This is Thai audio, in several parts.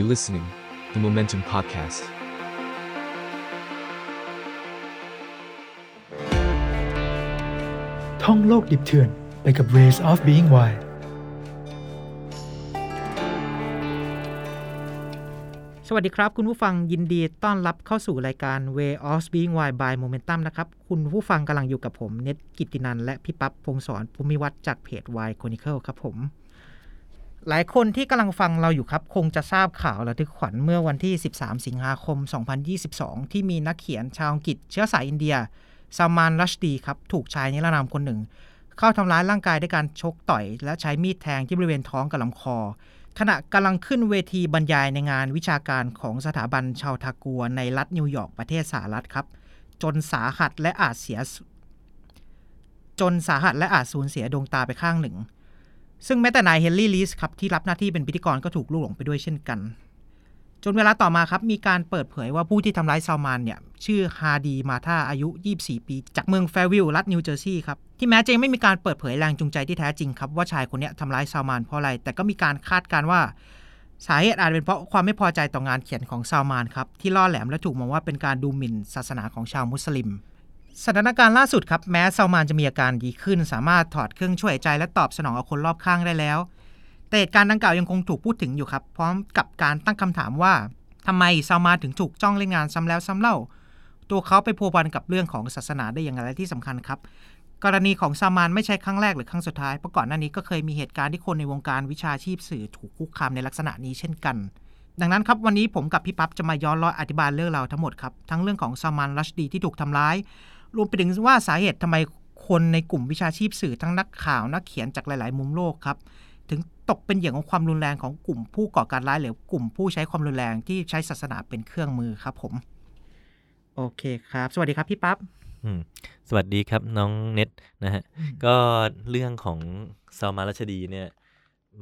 You listening, the Momentum Podcast. ท่องโลกดิบเถื่อนไปกับ Ways of Being Wild สวัสดีครับ คุณผู้ฟังยินดีต้อนรับเข้าสู่รายการ Way of Being Wild by Momentum นะครับ คุณผู้ฟังกำลังอยู่กับผม เน็ตกิตตินันและพี่ปั๊บพงศรภูมิวัฒน์จากเพจ Y Chronicle ครับผม หลายคนที่กำลังฟังเราอยู่ครับ คงจะทราบข่าวระทึกขวัญเมื่อวันที่ 13 สิงหาคม 2022 ที่มีนักเขียนชาวอังกฤษเชื้อสายอินเดียซามานรัชดีครับ ถูกชายนิรนามคนหนึ่ง เข้าทำร้ายร่างกายด้วยการชกต่อย และใช้มีดแทงที่บริเวณท้องกับลำคอ ขณะกำลังขึ้นเวทีบรรยายในงานวิชาการของสถาบันชาวทากัวในรัฐนิวยอร์กประเทศสหรัฐครับ จนสาหัสและอาจเสีย จนสาหัสและอาจสูญเสียดวงตาไปข้างหนึ่ง ซึ่งแม้แต่นายเฮนรี่ รีสครับที่รับหน้าที่เป็นพิธีกรก็ถูกลูกหลงไปด้วยเช่นกัน จนเวลาต่อมาครับ มีการเปิดเผยว่าผู้ที่ทำร้ายซัลมานเนี่ยชื่อฮาดีมาทาร์ อายุ 24 ปี จากเมืองแฟร์วิลล์รัฐนิวเจอร์ซีย์ครับที่แม้จะยังไม่มีการเปิดเผยแรงจูงใจที่แท้จริงครับว่าชายคนนี้ทำร้ายซัลมานเพราะอะไร แต่ก็มีการคาดการณ์ว่าสาเหตุอาจเป็นเพราะความไม่พอใจต่องานเขียนของซัลมานครับที่ล่อแหลมและถูกมองว่าเป็นการดูหมิ่นศาสนาของชาวมุสลิม สถานการณ์ล่าสุดครับแม้ซาวมานจะมีอาการดีขึ้น สามารถถอดเครื่องช่วยใจและตอบสนองกับคนรอบข้างได้แล้ว แต่เหตุการณ์ดังกล่าวยังคงถูกพูดถึงอยู่ครับ พร้อมกับการตั้งคำถามว่าทำไมซาวมานถึงถูกจ้องเล่นงานซ้ำแล้วซ้ำเล่า ตัวเขาไปพัวพันกับเรื่องของศาสนาได้อย่างไรที่สำคัญครับ กรณีของซามานไม่ใช่ครั้งแรกหรือครั้งสุดท้ายเพราะก่อนหน้านี้ก็เคยมีเหตุการณ์ที่คนในวงการวิชาชีพสื่อถูกคุกคามในลักษณะนี้เช่นกันดังนั้นครับวันนี้ผมกับพี่ปั๊บจะมาย้อนรอยอธิบายเรื่องราวทั้งหมดครับ ทั้งเรื่องของซามานรัชดีที่ถูกทำร้าย รวมไปถึงว่าสาเหตุทำไมคนในกลุ่มวิชาชีพสื่อทั้งนักข่าวนักเขียนจากหลาย ๆ มุมโลกครับ ถึงตกเป็นเหยื่อของความรุนแรงของกลุ่มผู้ก่อการร้ายหรือกลุ่มผู้ใช้ความรุนแรงที่ใช้ศาสนาเป็นเครื่องมือครับ ผม โอเคครับ สวัสดีครับพี่ปั๊บอืมสวัสดีครับน้องเน็ตนะฮะอืมก็เรื่องของซามารัชดีเนี่ย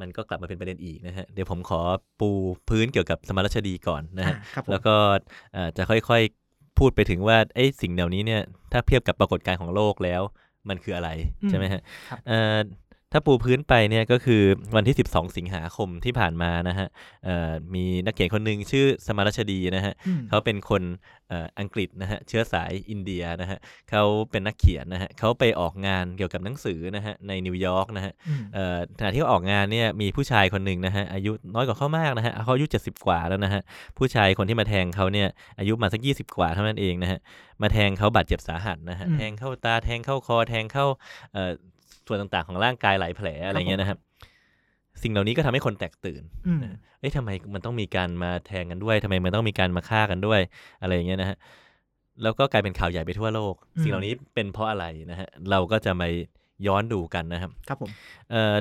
มันก็กลับมาเป็นประเด็นอีกนะฮะ เดี๋ยวผมขอปูพื้นเกี่ยวกับสมารัชดีก่อนนะฮะอ่าครับผมแล้วก็เอ่อจะค่อยๆ พูดไปถึงว่าไอ้สิ่งเหล่านี้เนี่ยถ้าเทียบกับปรากฏการณ์ของโลกแล้ว มันคืออะไรใช่ไหมฮะครับเอ่อ ถ้าปูพื้นไปเนี่ยก็คือวันที่ 12 สิงหาคมที่ผ่านมานะฮะเอ่อมีนักเขียนคนหนึ่งชื่อสมารัชดีนะฮะอืมเขาเป็นคนเอ่ออังกฤษนะฮะเชื้อสายอินเดียนะฮะเขาเป็นนักเขียนนะฮะเขาไปออกงานเกี่ยวกับหนังสือนะฮะในนิวยอร์กนะฮะอืมเอ่อขณะที่เขาออกงานเนี่ยมีผู้ชายคนหนึ่งนะฮะอายุน้อยกว่าเขามากนะฮะเขาอายุ 70 กว่าแล้วนะฮะผู้ชายคนที่มาแทงเขาเนี่ยอายุมาสัก 20 กว่าเท่านั้นเองนะฮะมาแทงเขาบาดเจ็บสาหัสนะฮะอืมแทงเข้าตาแทงเข้าคอแทงเข้าเอ่อ ส่วนต่างๆ ของร่างกายหลายแผลอะไรเงี้ยนะครับ สิ่งเหล่านี้ก็ทำให้คนแตกตื่นอืมเอ้ยทำไมมันต้องมีการมาแทงกันด้วยทำไมมันต้องมีการมาฆ่ากันด้วย อะไรอย่างเงี้ยนะฮะแล้วก็กลายเป็นข่าวใหญ่ไปทั่วโลกอืมสิ่งเหล่านี้เป็นเพราะอะไรนะฮะเราก็จะมาย้อนดูกันนะครับ ครับผมเอ่อ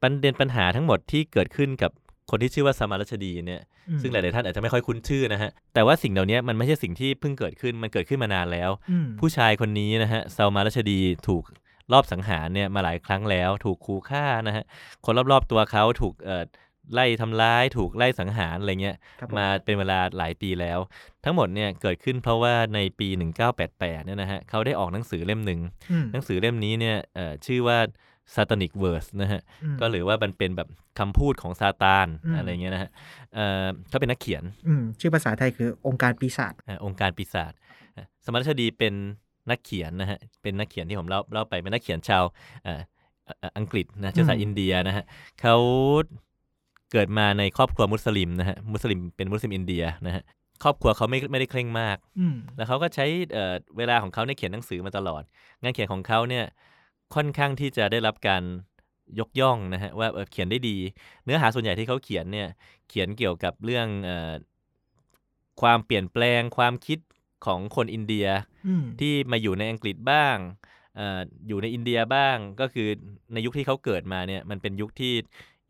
ประเด็นปัญหาทั้งหมดที่เกิดขึ้นกับคนที่ชื่อว่าสมารัชดีเนี่ยอืมซึ่งหลาย ๆ ท่านอาจจะไม่ค่อยคุ้นชื่อนะฮะ แต่ว่าสิ่งเหล่านี้มันไม่ใช่สิ่งที่เพิ่งเกิดขึ้น มันเกิดขึ้นมานานแล้วอืมผู้ชายคนนี้นะฮะซามารัชดีถูก รอบสังหารเนี่ยมาหลายครั้งแล้ว ถูกขู่ฆ่านะฮะคนรอบๆตัวเขาถูกเอ่อไล่ทำร้ายถูกไล่สังหารอะไรเงี้ยครับผมาเป็นเวลาหลายปีแล้ว ทั้งหมดเนี่ยเกิดขึ้นเพราะว่าในปี 1988เนี่ยนะฮะเขาได้ออกหนังสือเล่มหนึ่งอืมหนังสือเล่มนี้เนี่ยเอ่อชื่อว่า Satanic Verse นะฮะอืมก็หรือว่ามันเป็นแบบคำพูดของซาตานอืมอะไรเงี้ยนะฮะเอ่อเขาเป็นนักเขียนอืมชื่อภาษาไทยคือองค์การปีศาจอ่าองค์การปีศาจอะสมรชดีเป็น นักเขียนนะฮะเป็นนักเขียนที่ผมเล่าเล่าไปเป็นนักเขียนชาวเอ่อเอ่ออังกฤษนะเชื้อสายอินเดียนะฮะเขาเกิดมาในครอบครัวมุสลิมนะฮะมุสลิมเป็นมุสลิมอินเดียนะฮะครอบครัวเขาไม่ไม่ได้เคร่งมากอืมแล้วเขาก็ใช้เอ่อเวลาของเขาในยเขียนหนังสือมาตลอด งานเขียนของเขาเนี่ยค่อนข้างที่จะได้รับการยกย่องนะฮะว่าเอ่อเขียนได้ดี เนื้อหาส่วนใหญ่ที่เขาเขียนเนี่ยเขียนเกี่ยวกับเรื่องเออความเปลี่ยนแปลง ความคิด ของคนอินเดียอืมที่มาอยู่ในอังกฤษบ้างเอออยู่ในอินเดียบ้างก็คือในยุคที่เขาเกิดมาเนี่ยมันเป็นยุคที่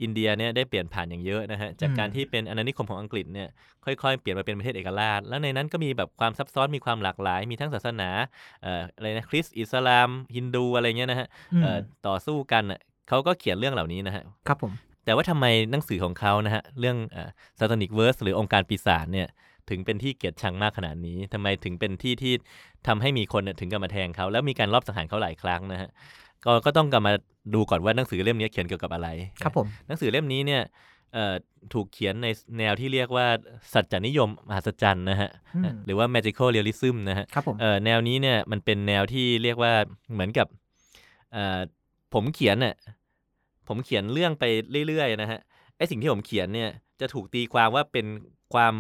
อินเดียเนี่ยได้เปลี่ยนผ่านอย่างเยอะนะฮะจากการที่เป็นอาณานิคมของอังกฤษเนี่ยค่อยๆ เปลี่ยนมาเป็นประเทศเอกราช แล้วในนั้นก็มีแบบความซับซ้อนมีความหลากหลาย มีทั้งศาสนาเอ่ออะไรนะคริสต์อิสลาม ฮินดูอะไรเงี้ยนะฮะอืมเอ่อต่อสู้กันน่ะเขาก็เขียนเรื่องเหล่านี้นะฮะครับผมแต่ว่าทำไมหนังสือของเขานะฮะเรื่อง Satanic Verses หรือโองการปีศาจเนี่ย ถึงเป็นที่เกลียดชังมากขนาดนี้ทำไมถึงเป็นที่ที่ทำให้มีคนเนี่ยถึงกับมาแทงเขาแล้วมีการลอบสังหารเขาหลายครั้งนะฮะก็ก็ต้องกลับมาดูก่อนว่าหนังสือเล่มนี้เขียนเกี่ยวกับอะไรครับผมหนังสือเล่มนี้เนี่ยเอ่อถูกเขียนในแนวที่เรียกว่า สัจจนิยมมหัศจรรย์นะฮะอืมหรือว่า magical realism นะฮะครับผมเอ่อแนวนี้เนี่ยมันเป็นแนวที่เรียกว่าเหมือนกับเอ่อผมเขียนน่ะผมเขียนเรื่องไปเรื่อยๆนะฮะไอสิ่งที่ผมเขียนเนี่ยจะถูกตีความว่าเป็น ความ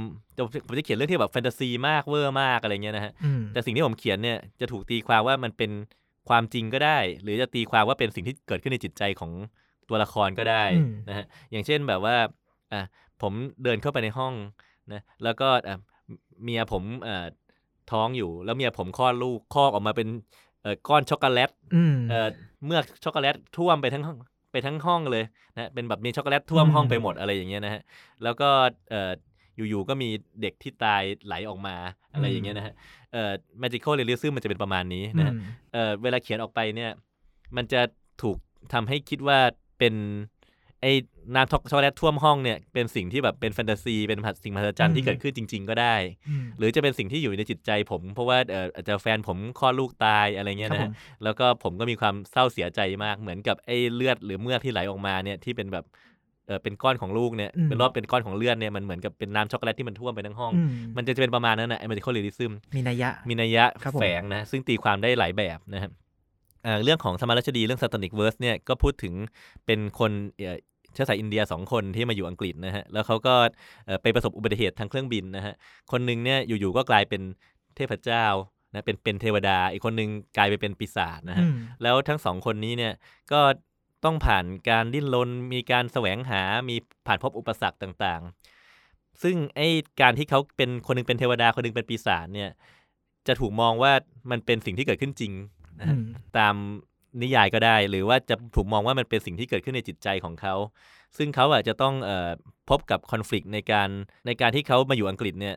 ผมจะเขียนเรื่องที่แบบแฟนตาซีมากเวอร์มากอะไรเงี้ยนะฮะอืมแต่สิ่งที่ผมเขียนเนี่ยจะถูกตีความว่ามันเป็นความจริงก็ได้ หรือจะตีความว่าเป็นสิ่งที่เกิดขึ้นในจิตใจของตัวละครก็ได้อืมนะฮะอย่างเช่นแบบว่าอะผมเดินเข้าไปในห้องนะแล้วก็อะเมียผมเอ่อท้องอยู่ แล้วเมียผมคลอดลูกคลอกออกมาเป็นเอ่อก้อนช็อกโกแลตอืมเอ่อเมือกช็อกโกแลตท่วมไปทั้งห้องไปทั้งห้องเลยนะเป็นแบบมีช็อกโกแลตท่วมอืมห้องไปหมดอะไรอย่างเงี้ยนะฮะแล้วก็เอ่ออยู่ๆก็มีเด็กที่ตายไหลออกมาอะไรอย่างเงี้ยนะฮะเอ่อ magical realism มันจะเป็นประมาณนี้นะฮะอืมเอ่อเวลาเขียนออกไปเนี่ย มันจะถูกทำให้คิดว่าเป็นไอ้น้ำช็อกช็อกโกแลตท่วมห้องเนี่ยเป็นสิ่งที่แบบเป็นแฟนตาซี เป็นสิ่งมหัศจรรย์ที่เกิดขึ้นจริง ๆ ก็ได้อืมหรือจะเป็นสิ่งที่อยู่ในจิตใจผม เพราะว่าเอ่ออาจจะแฟนผมคลอดลูกตายอะไรเงี้ยครับนะผฮะผมแล้วก็ผมก็มีความเศร้าเสียใจมากเหมือนกับไอ้เลือดหรือเมือกที่ไหลออกมาเนี่ยที่เป็นแบบ เออเป็นก้อนของลูกเนี่ยอืมเป็นรอบเป็นก้อนของเลือดเนี่ยมันเหมือนกับเป็นน้ำช็อกโกแลตที่มันท่วมไปทั้งห้องอืมมันจะเป็นประมาณนั้นนะไอ้ medical realism มีนัยยะมีนัยยะครับผมแฝงนะซึ่งตีความได้หลายแบบนะครับเอ่อเรื่องของสมารัชดีเรื่อง satanic verse เนี่ยก็พูดถึงเป็นคนเอ่อเชื้อสายอินเดียสองคนที่มาอยู่อังกฤษนะฮะแล้วเขาก็เอ่อไปประสบอุบัติเหตุทางเครื่องบินนะฮะคนหนึ่งเนี่ยอยู่ๆก็กลายเป็นเทพเจ้านะเป็นเป็นเทวดา อีกคนหนึ่งกลายไปเป็นปีศาจนะฮะอืมแล้วทั้งสองคนนี้เนี่ยก็ ต้องผ่านการดิ้นรนมีการแสวงหา มีผ่านพบอุปสรรคต่างๆ ซึ่งไอ้การที่เขาเป็นคนหนึงเป็นเทวดาคนหนึงเป็นปีศาจเนี่ย จะถูกมองว่ามันเป็นสิ่งที่เกิดขึ้นจริงนะอืฮะมตามนิยายก็ได้ หรือว่าจะถูกมองว่ามันเป็นสิ่งที่เกิดขึ้นในจิตใจของเขา ซึ่งเขาอาจจะต้องเอ่อพบกับคอน FLICT ในการในการที่เขามาอยู่อังกฤษเนี่ย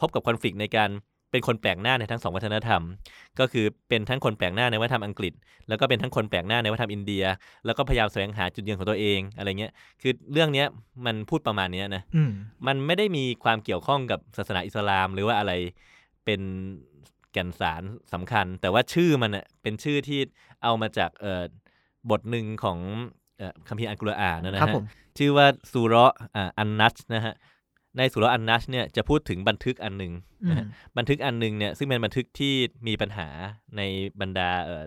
พบกับคอน FLICT ในการ เป็นคนแปลกหน้าในทั้งสองวัฒนธรรม ก็คือเป็นทั้งคนแปลกหน้าในวัฒนธรรมอังกฤษ แล้วก็เป็นทั้งคนแปลกหน้าในวัฒนธรรมอินเดีย แล้วก็พยายามแสวงหาจุดยืนของตัวเองอะไรเงี้ยคือเรื่องเนี้ยมันพูดประมาณเนี้ยนะอืมมันไม่ได้มีความเกี่ยวข้องกับศาสนาอิสลาม หรือว่าอะไรเป็นแก่นสารสำคัญ แต่ว่าชื่อมันเน่ะเป็นชื่อที่เอามาจากเอ่อบทหนึ่งของเอ่อคัมภีร์อัลกุรอานนะครัฮะบผมชื่อว่าสุเราะห์อ่าอันนัชนะฮะ ในสุเราะห์อันนัชเนี่ยจะพูดถึงบันทึกอันหนึ่งอืนะมฮะบันทึกอันหนึ่งเนี่ยซึ่งเป็นบันทึกที่มีปัญหาในบรรดาเอ่อ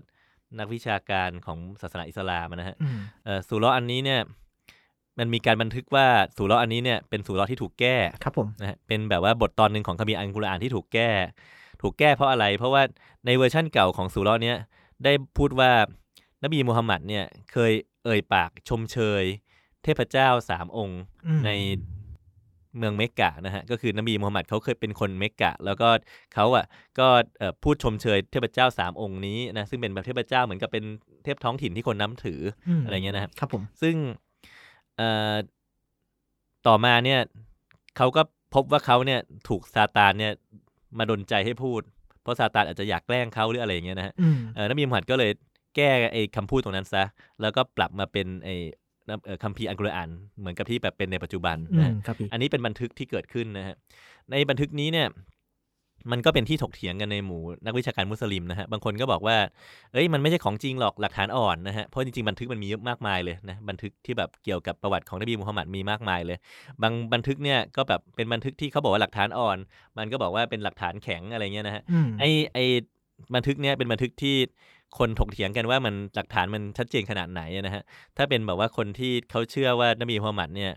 นักวิชาการของศาสนาอิสลามนะฮะอืมเอ่อสุเราะห์อันนี้เนี่ยมันมีการบันทึกว่าสุเราะห์อันนี้เนี่ยเป็นสุเราะห์ที่ถูกแก้ครับผมนะฮะเป็นแบบว่าบทตอนหนึ่งของคัมภีร์อัลกุรอานที่ถูกแก้ ถูกแก้เพราะอะไร เพราะว่าในเวอร์ชั่นเก่าของสุเราะห์เนี้ยได้พูดว่านบีมูฮัมหมัดเนี่ยเคยเอ่ยปากชมเชย เทพเจ้าสามองค์อืมใน เมืองเมกกะนะฮะก็คือนบีมูฮัมหมัดเขาเคยเป็นคนเมกกะแล้วก็เขาอะก็เอ่อพูดชมเชยเทพเจ้าสามองค์นี้นะซึ่งเป็นแบบเทพเจ้าเหมือนกับเป็นเทพท้องถิ่นที่คนนับถือมอะไรเงี้ยนะครับครับผมซึ่งเอ่อต่อมาเนี่ยเขาก็พบว่าเขาเนี่ยถูกซาตานเนี่ยมาดนใจให้พูด เพราะซาตานอาจจะอยากแกล้งเขาหรืออะไรอย่างเงี้ยนะฮะอืมเออนบีมุฮัมมัดก็เลยแก้ไอ้คำพูดตรงนั้นซะ แล้วก็ปรับมาเป็นไอ้น้ำเอ่อ คัมภีร์อัลกุรอานเหมือนกับที่แบบเป็นในปัจจุบันอืนะมฮะครับพี่อันนี้เป็นบันทึกที่เกิดขึ้นนะฮะในบันทึกนี้เนี่ย มันก็เป็นที่ถกเถียงกันในหมู่นักวิชาการมุสลิมนะฮะบางคนก็บอกว่า เอ้ยมันไม่ใช่ของจริงหรอกหลักฐานอ่อนนะฮะเพราะจริงๆบันทึกมันมีเยอะมากมายเลยนะบันทึกที่แบบเกี่ยวกับประวัติของนบีมุฮัมมัดมีมากมายเลย บางบันทึกเนี่ยก็แบบเป็นบันทึกที่เขาบอกว่าหลักฐานอ่อน มันก็บอกว่าเป็นหลักฐานแข็งอะไรเงี้ยนะฮะอืมไอไอบันทึกเนี้ยเป็นบันทึกที่ คนถกเถียงกันว่ามันหลักฐานมันชัดเจนขนาดไหนอะนะฮะ ถ้าเป็นแบบว่าคนที่เขาเชื่อว่านบีมุฮัมมัดเนี่ย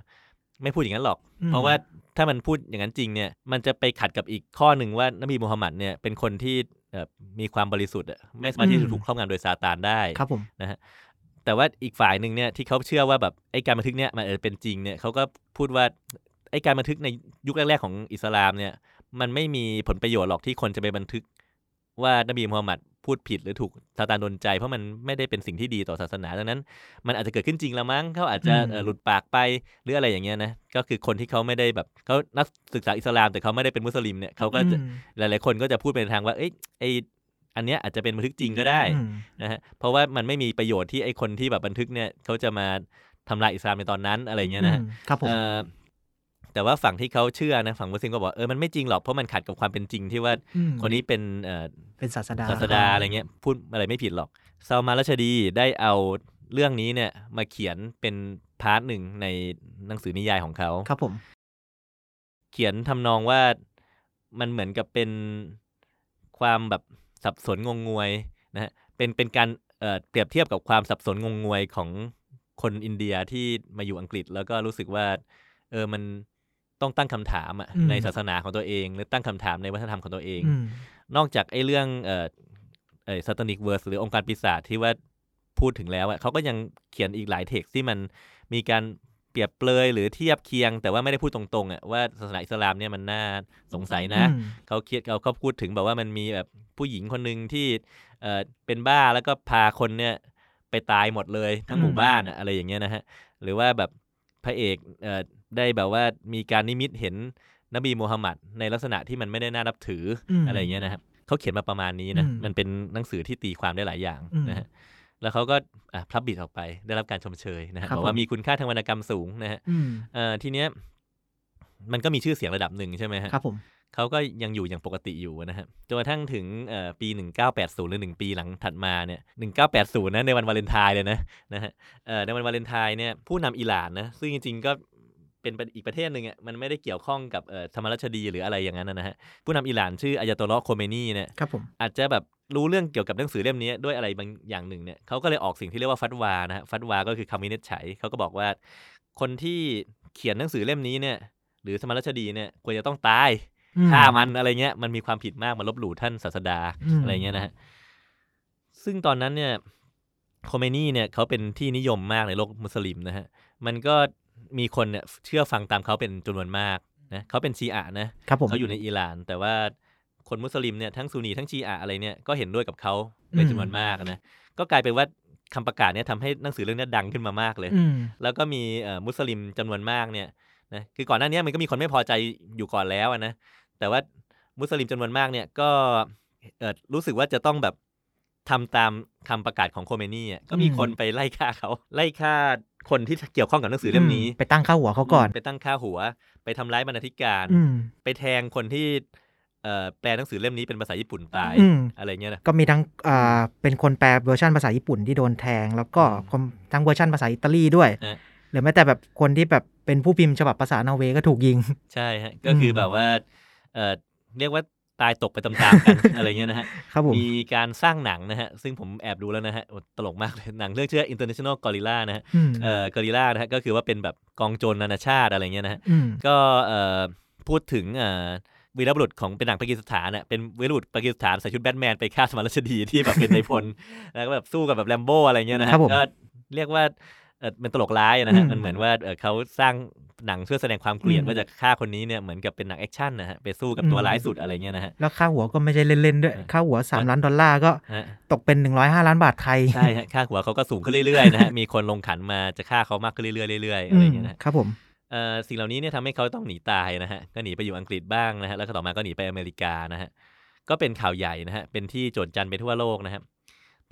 ไม่พูดอย่างนั้นหรอกอืมเพราะว่าถ้ามันพูดอย่างนั้นจริงเนี่ย มันจะไปขัดกับอีกข้อหนึ่งว่านบีมุฮัมมัดเนี่ยเป็นคนที่เอ่อมีความบริสุทธิ์อะไม่สามารถที่จะถูกครอบงำโดยซาตานได้ครับผมนะฮะแต่ว่าอีกฝ่ายหนึ่งเนี่ยที่เขาเชื่อว่าแบบไอ้การบันทึกเนี่ยมันเออเป็นจริงเนี่ยเขาก็พูดว่าไอ้การบันทึกในยุคแรกๆของอิสลามเนี่ย มันไม่มีผลประโยชน์หรอกที่คนจะไปบันทึกว่านบีมูฮัมหมัด พูดผิดหรือถูกซาตานดนใจ เพราะมันไม่ได้เป็นสิ่งที่ดีต่อศาสนาดังนั้น มันอาจจะเกิดขึ้นจริงแล้วมั้งเขาอาจจะอืมเอ่อหลุดปากไปหรืออะไรอย่างเงี้ยนะก็คือคนที่เขาไม่ได้แบบเขานักศึกษาอิสลามแต่เขาไม่ได้เป็นมุสลิมเนี่ยเขาก็จะอืมหลายๆคนก็จะพูดไปในทางว่าเอ้ยไออันเนี้ยอาจจะเป็นบันทึกจริงก็ได้อืมนะฮะเพราะว่ามันไม่มีประโยชน์ที่ไอคนที่แบบบันทึกเนี่ยเขาจะมาทำลายอิสลามในตอนนั้นอะไรเงี้ยนะฮะอืมครับผมเอ่อแต่ว่าฝั่งที่เขาเชื่อนะฝั่งมุสลิมก็บอกเออมันไม่จริงหรอกเพราะมันขัดกับความเป็นจริงที่ว่าอืมคนนี้เป็น เอ่อเป็นศาสดาศาสดาอะไรเงี้ยพูดอะไรไม่ผิดหรอกซัลมานรัชดีได้เอาเรื่องนี้เนี่ยมาเขียนเป็น part หนึ่งในหนังสือนิยายของเขาครับผม เขียนทำนองว่ามันเหมือนกับเป็นความแบบสับสนงงงวยนะฮะเป็นเป็นการเอ่อเปรียบเทียบกับความสับสนงงงวยของคนอินเดียที่มาอยู่อังกฤษ แล้วก็รู้สึกว่า เออมันต้องตั้งคำถามอะอืมในศาสนาของตัวเอง หรือตั้งคำถามในวัฒนธรรมของตัวเองอืม นอกจากไอ้เรื่องเอ่อเอ่อ satanic verse หรือองค์การปีศาจที่ว่าพูดถึงแล้วอะเขาก็ยังเขียนอีกหลายเท็กซ์ที่มันมีการเปรียบเปรยหรือเทียบเคียง แต่ว่าไม่ได้พูดตรงๆอะว่าศาสนาอิสลามเนี่ยมันน่าสงสัยนะอืมเขาเคียดเขาเขาพูดถึงแบบว่ามันมีแบบผู้หญิงคนหนึ่งที่เอ่อเป็นบ้าแล้วก็พาคนเนี่ยไปตายหมดเลยทั้งหมู่อืมบ้านอะอะไรอย่างเงี้ยนะฮะหรือว่าแบบพระเอกเอ่อได้แบบว่ามีการนิมิตเห็น นบีมูฮัมหมัดในลักษณะที่มันไม่ได้น่านับถืออมอะไรอย่างเงี้ยนะครับเขาเขียนมาประมาณนี้นะอืมมันเป็นหนังสือที่ตีความได้หลายอย่างอืมนะฮะแล้วเขาก็อะพลับบิดออกไปได้รับการชมเชยนะฮะครับบอกว่าผมมีคุณค่าทางวรรณกรรมสูงนะฮะอืมเอ่อทีเนี้ยมันก็มีชื่อเสียงระดับหนึ่งใช่ไหมฮะครับผมเขาก็ยังอยู่อย่างปกติอยู่นะฮะจนกระทั่งถึงเอ่อปี 1980 หรือ 1 ปีหลังถัดมาเนี่ย 1980 นะในวันวาเลนไทน์เลยนะนะฮะเอ่อในวันวาเลนไทน์เนี่ยผู้นำอิหร่านนะซึ่งจริงๆก็ เป็นอีกประเทศหนึ่งอะมันไม่ได้เกี่ยวข้องกับเอ่อธรรมราชดีหรืออะไรอย่างนั้นนะฮะผู้นำอิหร่านชื่ออายาโตลลอฮ์โคเมนีเนี่ยครับผมอาจจะแบบรู้เรื่องเกี่ยวกับหนังสือเล่มนี้ด้วยอะไรบางอย่างหนึ่งเนี่ยเขาก็เลยออกสิ่งที่เรียกว่าฟัตวานะฮะฟัตวาก็คือคำวินิจฉัยเขาก็บอกว่า คนที่เขียนหนังสือเล่มนี้เนี่ย หรือสมณราชดีเนี่ยควรจะต้องตายอืมฆ่ามันอะไรเงี้ยมันมีความผิดมากมาลบหลู่ท่านศาสดาอืมอะไรเงี้ยนะฮะซึ่งตอนนั้นเนี่ยโคเมนีเนี่ยเขาเป็นที่นิยมมากในโลกมุสลิมนะฮะมันก็ มีคนเนี่ยเชื่อฟังตามเขาเป็นจำนวนมากนะเขาเป็นชีอะห์นะครับผมเขาอยู่ในอิหร่าน แต่ว่าคนมุสลิมเนี่ยทั้งซุนนีทั้งชีอะห์อะไรเนี่ยก็เห็นด้วยกับเขาเป็นจำนวนมากนะก็กลายเป็นว่าคำประกาศเนี่ยทำให้หนังสือเรื่องเนี้ยดังขึ้นมามากเลยอืมแล้วก็มีเอ่อมุสลิมจำนวนมากเนี่ยนะคือก่อนหน้านี้มันก็มีคนไม่พอใจอยู่ก่อนแล้วอะนะแต่ว่ามุสลิมจำนวนมากเนี่ยก็เอ่อรู้สึกว่าจะต้องแบบทำตามคำประกาศของโคเมนีอะก็มีอืมคนไปไล่ฆ่าเขาไล่ฆ่า คนที่เกี่ยวข้องกับหนังสือเล่มนี้ ไปตั้งค่าหัวเขาก่อน ไปตั้งค่าหัว ไปทำร้ายบรรณาธิการอืมไปแทงคนที่เอ่อแปลหนังสือเล่มนี้เป็นภาษาญี่ปุ่นตายอืมอะไรเงี้ยนะก็มีทั้งอ่าเป็นคนแปลเวอร์ชันภาษาญี่ปุ่นที่โดนแทง แล้วก็อืมคนทั้งเวอร์ชันภาษาอิตาลีด้วยฮะหรือแม้แต่แบบคนที่แบบเป็นผู้พิมพ์ฉบับภาษานอร์เวย์ก็ถูกยิง ใช่ฮะก็คือแบบว่าเอ่อเรียกว่า ตายตกไปตามๆกันอะไรเงี้ยนะฮะครับผมมีการสร้างหนังนะฮะ ซึ่งผมแอบดูแล้วนะฮะโอ้ตลกมากเลยหนังเรื่องชื่อ International Guerrilla นะฮะอืมเอ่อ guerrilla นะฮะก็คือว่าเป็นแบบกองโจรนานาชาติอะไรเงี้ยนะฮะอืมก็เอ่อพูดถึงเอ่อวีรบุรุษของเป็นหนังปากีสถานน่ะเป็นวีรบุรุษปากีสถานใส่ชุดแบทแมนไปฆ่าซัลมาน รัชดีที่แบบเป็นนายพลแล้วก็แบบสู้กับแบบแรมโบ้อะไรเงี้ยนะฮะครับผมก็เรียกว่าเออเป็นตลกร้ายนะฮะอืมมันเหมือนว่าเออเขาสร้างหนังเพื่อแสดงความเกลียดอืมว่าจะฆ่าคนนี้เนี่ยเหมือนกับเป็นหนังแอคชั่นนะฮะไปสู้กับตัวร้ายสุดอะไรเงี้ยนะฮะ แล้วค่าหัวก็ไม่ใช่เล่น ๆ ด้วยเออค่าหัว 3 ล้านดอลลาร์ฮะก็ตกเป็น 105 ล้านบาทไทย ใช่ฮะ ค่าหัวเขาก็สูงขึ้นเรื่อย ๆ นะฮะ มีคนลงขันมาจะฆ่าเขามากขึ้นเรื่อยๆเรื่อยๆอะไรอย่างเงี้ยนะฮะครับผมเอ่อสิ่งเหล่านี้เนี่ยทำให้เขาต้องหนีตายนะฮะ ก็หนีไปอยู่อังกฤษบ้างนะฮะ แล้วก็ต่อมาก็หนีไปอเมริกานะฮะ ก็เป็นข่าวใหญ่นะฮะ เป็นที่โจทย์จันไปทั่วโลกนะครับ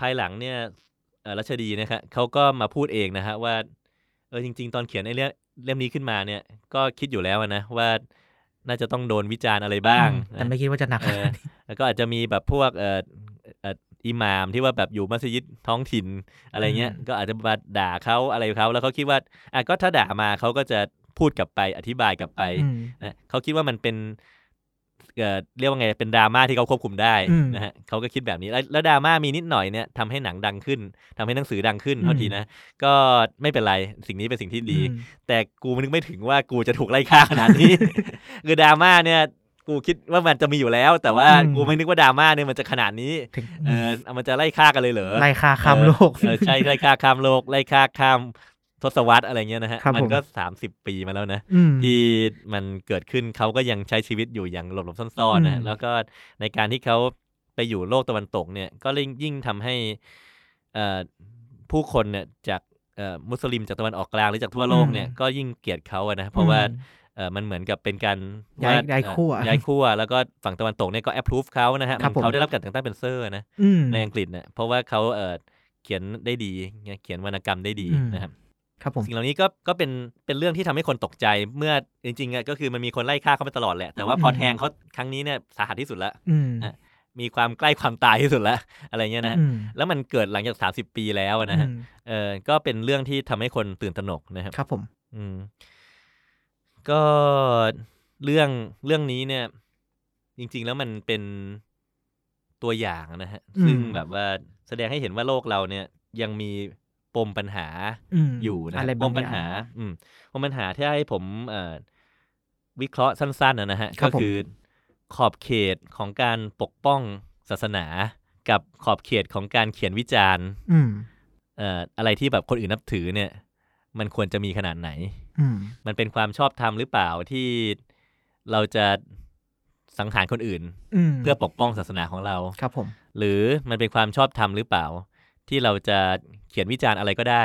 ภายหลังเนี่ยเอ่อ รัชดีนะครับเขาก็มาพูดเองนะฮะว่าเออจริง ๆ ตอนเขียนไอ้เรื่องเล่มนี้ขึ้นมาเนี่ย ก็คิดอยู่แล้วนะว่าน่าจะต้องโดนวิจารณ์อะไรบ้างอืมแต่นะไม่คิดว่าจะหนักขเออนาดนี้แล้วก็อาจจะมีแบบพวกเอ่อเอ่ออิหมามที่ว่าแบบอยู่มัสยิดท้องถิ่นอะไรเงี้ยอืมก็อาจจะมาด่าเขาอะไรเขาแล้วเขาคิดว่าอะก็ถ้าด่ามาเขาก็จะพูดกลับไปอธิบายกลับไปอืมนะเขาคิดว่ามันเป็น เอ่อเรียกว่าไงเป็นดราม่าที่เขาควบคุมได้อืมนะฮะเขาก็คิดแบบนี้แล้วแล้วดราม่ามีนิดหน่อยเนี่ยทำให้หนังดังขึ้นทำให้หนังสือดังขึ้นอืมเท่าทีนะ ก็ไม่เป็นไรสิ่งนี้เป็นสิ่งที่ดีอืมแต่กูนึกไม่ถึงว่ากูจะถูกไล่ฆ่าขนาดนี้ คือดราม่าเนี่ยกูคิดว่ามันจะมีอยู่แล้ว แต่ว่าอืมกูไม่นึกว่าดราม่าเนี่ยมันจะขนาดนี้ถึงเออมันจะไล่ฆ่ากันเลยเหรอไล่คาข้ามโลกเออใช่ไล่ฆ่าข้ามโลกไล่ฆ่าข้าม ทศวรรษอะไรเงี้ยนะฮะครับมันผมก็สามสิบปีมาแล้วนะอืมที่มันเกิดขึ้นเขาก็ยังใช้ชีวิตอยู่อย่างหลบๆซ่อนๆอืนะมแล้วก็ในการที่เขาไปอยู่โลกตะวันตกเนี่ย ก็ยิ่งยิ่งทำให้เอ่อผู้คนเนี่ยจากเอ่อมุสลิมจากตะวันออกกลางหรือจากทั่วโลกเนี่ยก็ยิ่งเกลียดเขาอะนะเพราะว่าอืมเออมันเหมือนกับเป็นการย้ายว่ย้ายเอ่อขั้วย้ายขั้วแล้วก็ฝั่งตะวันตกเนี่ยก็แอปพรูฟเขานะฮะครับผมเขาได้รับการแต่งตั้งเป็นเซอร์นะอืมในอังกฤษเนี่ยเพราะว่าเขาเออเขียนได้ดีเนี่ยเขียนวรรณกรรมได้ดีอืมนะครับ ครับผมสิ่งเหล่านี้ก็ก็เป็นเป็นเรื่องที่ทำให้คนตกใจเมื่อจริงๆอะก็คือมันมีคนไล่ฆ่าเขามาตลอดแหละ แต่ว่าพอแทงเขาครั้งนี้เนี่ยสาหัสที่สุดละอืมอะมีความใกล้ความตายที่สุดแล้วอะไรเงี้ยนะอืมแล้วมันเกิดหลังจากสามสิบปีแล้วนะฮะอืมเออก็เป็นเรื่องที่ทำให้คนตื่นตระหนกนะครับครับผม อืมก็เรื่องเรื่องนี้เนี่ย จริง ๆ แล้วมันเป็นตัวอย่างนะฮะซึ่งแบบว่าแสดงให้เห็นว่าโลกเราเนี่ยยังมี ปมปัญหามอยู่นะอะไรปบางมปัญอย่งหา อืมปมปัญหาที่ให้ผมเอ่อวิเคราะห์สั้นๆนะนะฮะครัก็บผมคือขอบเขตของการปกป้องศาสนา กับขอบเขตของการเขียนวิจารณ์อืมเอ่ออะไรที่แบบคนอื่นนับถือเนี่ย มันควรจะมีขนาดไหนอืมมันเป็นความชอบธรรมหรือเปล่าที่เราจะสังหารคนอื่นอืมเพื่อปกป้องศาสนาของเราครับผม หรือมันเป็นความชอบธรรมหรือเปล่า ที่เราจะเขียนวิจารณ์อะไรก็ได้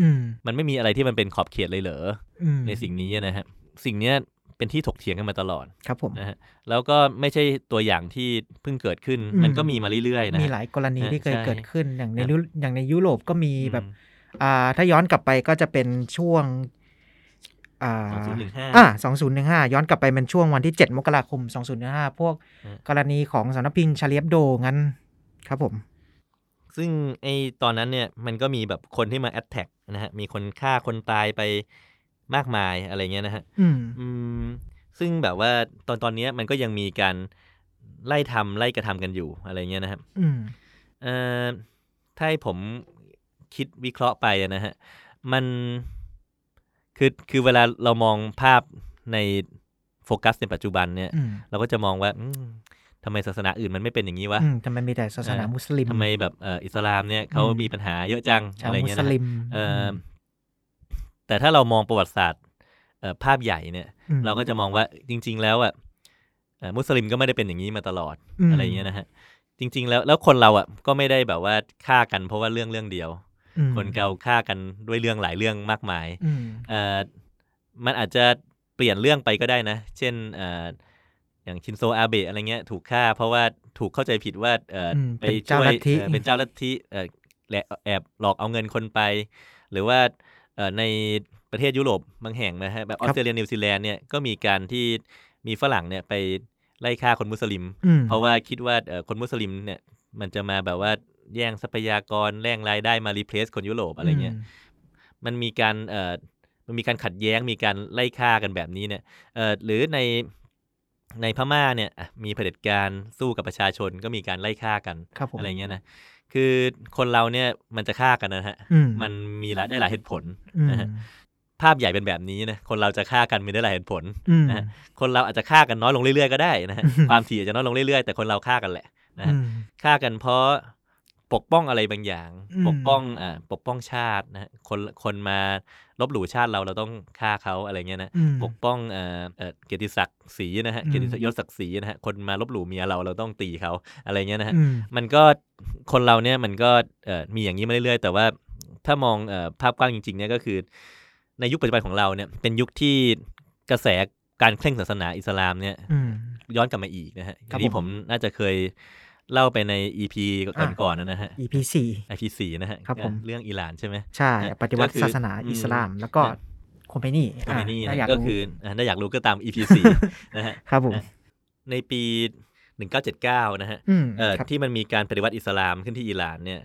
อืมมันไม่มีอะไรที่มันเป็นขอบเขตเลยเหรออืมในสิ่งนี้นะฮะสิ่งเนี้ยเป็นที่ถกเถียงกันมาตลอดครับผมนะฮะแล้วก็ไม่ใช่ตัวอย่างที่เพิ่งเกิดขึ้นอืมมันก็มีมาเรื่อยๆนะมีฮะหลายกรณีเออที่เคยใช่เกิดขึ้นอย่างในครับยุอย่างในยุโรปก็มีอืมแบบอ่าถ้าย้อนกลับไปก็จะเป็นช่วงอ่า2015อ่าสองศูนย์หนึ่งห้าย้อนกลับไปเป็นช่วงวันที่เจ็ดมกราคมสองศูนย์หนึ่งห้าพวกอืมกรณีของสำนักพิมพ์ชาเลียบโดงั้นครับผม ซึ่งไอตอนนั้นเนี่ยมันก็มีแบบคนที่มาแอ t แทกนะฮะมีคนฆ่าคนตายไปมากมายอะไรเงี้ยนะฮะอืมอืมซึ่งแบบว่าตอนตอนเนี้ยมันก็ยังมีการไล่ทำไล่กระทำกันอยู่อะไรเงี้ยนะครับอืมเอ่อถ้าให้ผมคิดวิเคราะห์ไปอะนะฮะมันคือคือเวลาเรามองภาพในโฟกัสในปัจจุบันเนี่ยอืมเราก็จะมองว่าอืม ทำไมศาสนาอื่นมันไม่เป็นอย่างนี้วะอืมทำไมมีแต่ศาสนาเออมุสลิมทำไมแบบเอ่ออิสลามเนี่ยเขาอืมมีปัญหาเยอะจังชาวอะไรมุเงี้ยสนะลิมเออแต่ถ้าเรามองประวัติศาสตร์เอ่อภาพใหญ่เนี่ยมเราก็จะมองว่าจริง ๆ แล้วอะเอ่อมุสลิมก็ไม่ได้เป็นอย่างนี้มาตลอดมอะไรเงี้ยนะฮะจริง ๆ แล้วแล้วคนเราอะก็ไม่ได้แบบว่าฆ่ากันเพราะว่าเรื่องเรื่องเดียวอืมคนเราฆ่ากันด้วยเรื่องหลายเรื่องมากมายอืมเอ่อมันอาจจะเปลี่ยนเรื่องไปก็ได้นะ เช่นเอ่ออย่างชินโซอาเบะอะไรเงี้ยถูกฆ่า เพราะว่าถูกเข้าใจผิดว่าเอ่ออมไปเป็นเจ้าช่วยลัทธิเอ่อเป็นเจ้าลัทธิเอ่อแหละแอบหลอกเอาเงินคนไป หรือว่าเอ่อในประเทศยุโรปบางแห่งนะฮะแบบออสเตรเลียนิวซีแลนด์เนี่ยก็มีการที่มีฝรั่งเนี่ยไปไล่ฆ่าคนมุสลิมอืมเพราะว่าคิดว่าเอ่อคนมุสลิมเนี่ยมันจะมาแบบว่าแย่งทรัพยากรแย่งรายได้มา replace คนยุโรปอะไรเงี้ยมันมีการเอ่อมันมีการขัดแย้งมีการไล่ฆ่ากันแบบนี้เนี่ยเอ่อหรือใน ในพม่าเนี่ยอะมีเผด็จการสู้กับประชาชนก็มีการไล่ฆ่ากันครับผมอะไรเงี้ยนะคือคนเราเนี่ยมันจะฆ่ากันนะฮะอืมมันมีหลายได้หลายเหตุผลอืมนะฮะภาพใหญ่เป็นแบบนี้นะคนเราจะฆ่ากันมีได้หลายเหตุผลอืมนะฮะคนเราอาจจะฆ่ากันน้อยลงเรื่อยๆก็ได้นะฮะอืมความถี่อาจจะน้อยลงเรื่อยๆแต่คนเราฆ่ากันแหละนะฮะอืมฆ่ากันเพราะ ปกป้องอะไรบางอย่างอืมปกป้องอ่าปกป้องชาตินะฮะคนคนมาลบหลู่ชาติเราเราต้องฆ่าเขาอะไรเงี้ยนะอืมปกป้องเอ่อเอ่อเกียรติศักดิ์ศรีนะฮะอืมเกียรติยศศักดิ์ศรีนะฮะคนมาลบหลู่เมียเราเราต้องตีเขาอะไรเงี้ยนะฮะอืมมันก็คนเราเนี่ยมันก็เอ่อมีอย่างนี้มาเรื่อยๆ แต่ว่าถ้ามองเอ่อภาพกว้างจริงๆเนี่ยก็คือ ในยุคปัจจุบันของเราเนี่ยเป็นยุคที่กระแสการเคร่งศาสนาอิสลามเนี่ยอืมย้อนกลับมาอีกนะฮะอครับย่างที่ผผมมน่าจะเคย เล่าไปใน EP ก่อนๆนะฮะ EP สี่ IP สี่นะฮะครับผมเรื่องอิหร่านใช่ไหมใช่นะปฏิวัติก็คือศาสนาอืมอิสลาม แล้วก็นะคอมเพนี่ก็ไม่นี่ถ้านะอยากก็รู้คืออะถ้าอยากรู้ก็ตาม EP สี่นะฮะครับผมนะในปี 1979 นะฮะอืมเอ่อครับที่มันมีการปฏิวัติอิสลามขึ้นที่อิหร่านเนี่ย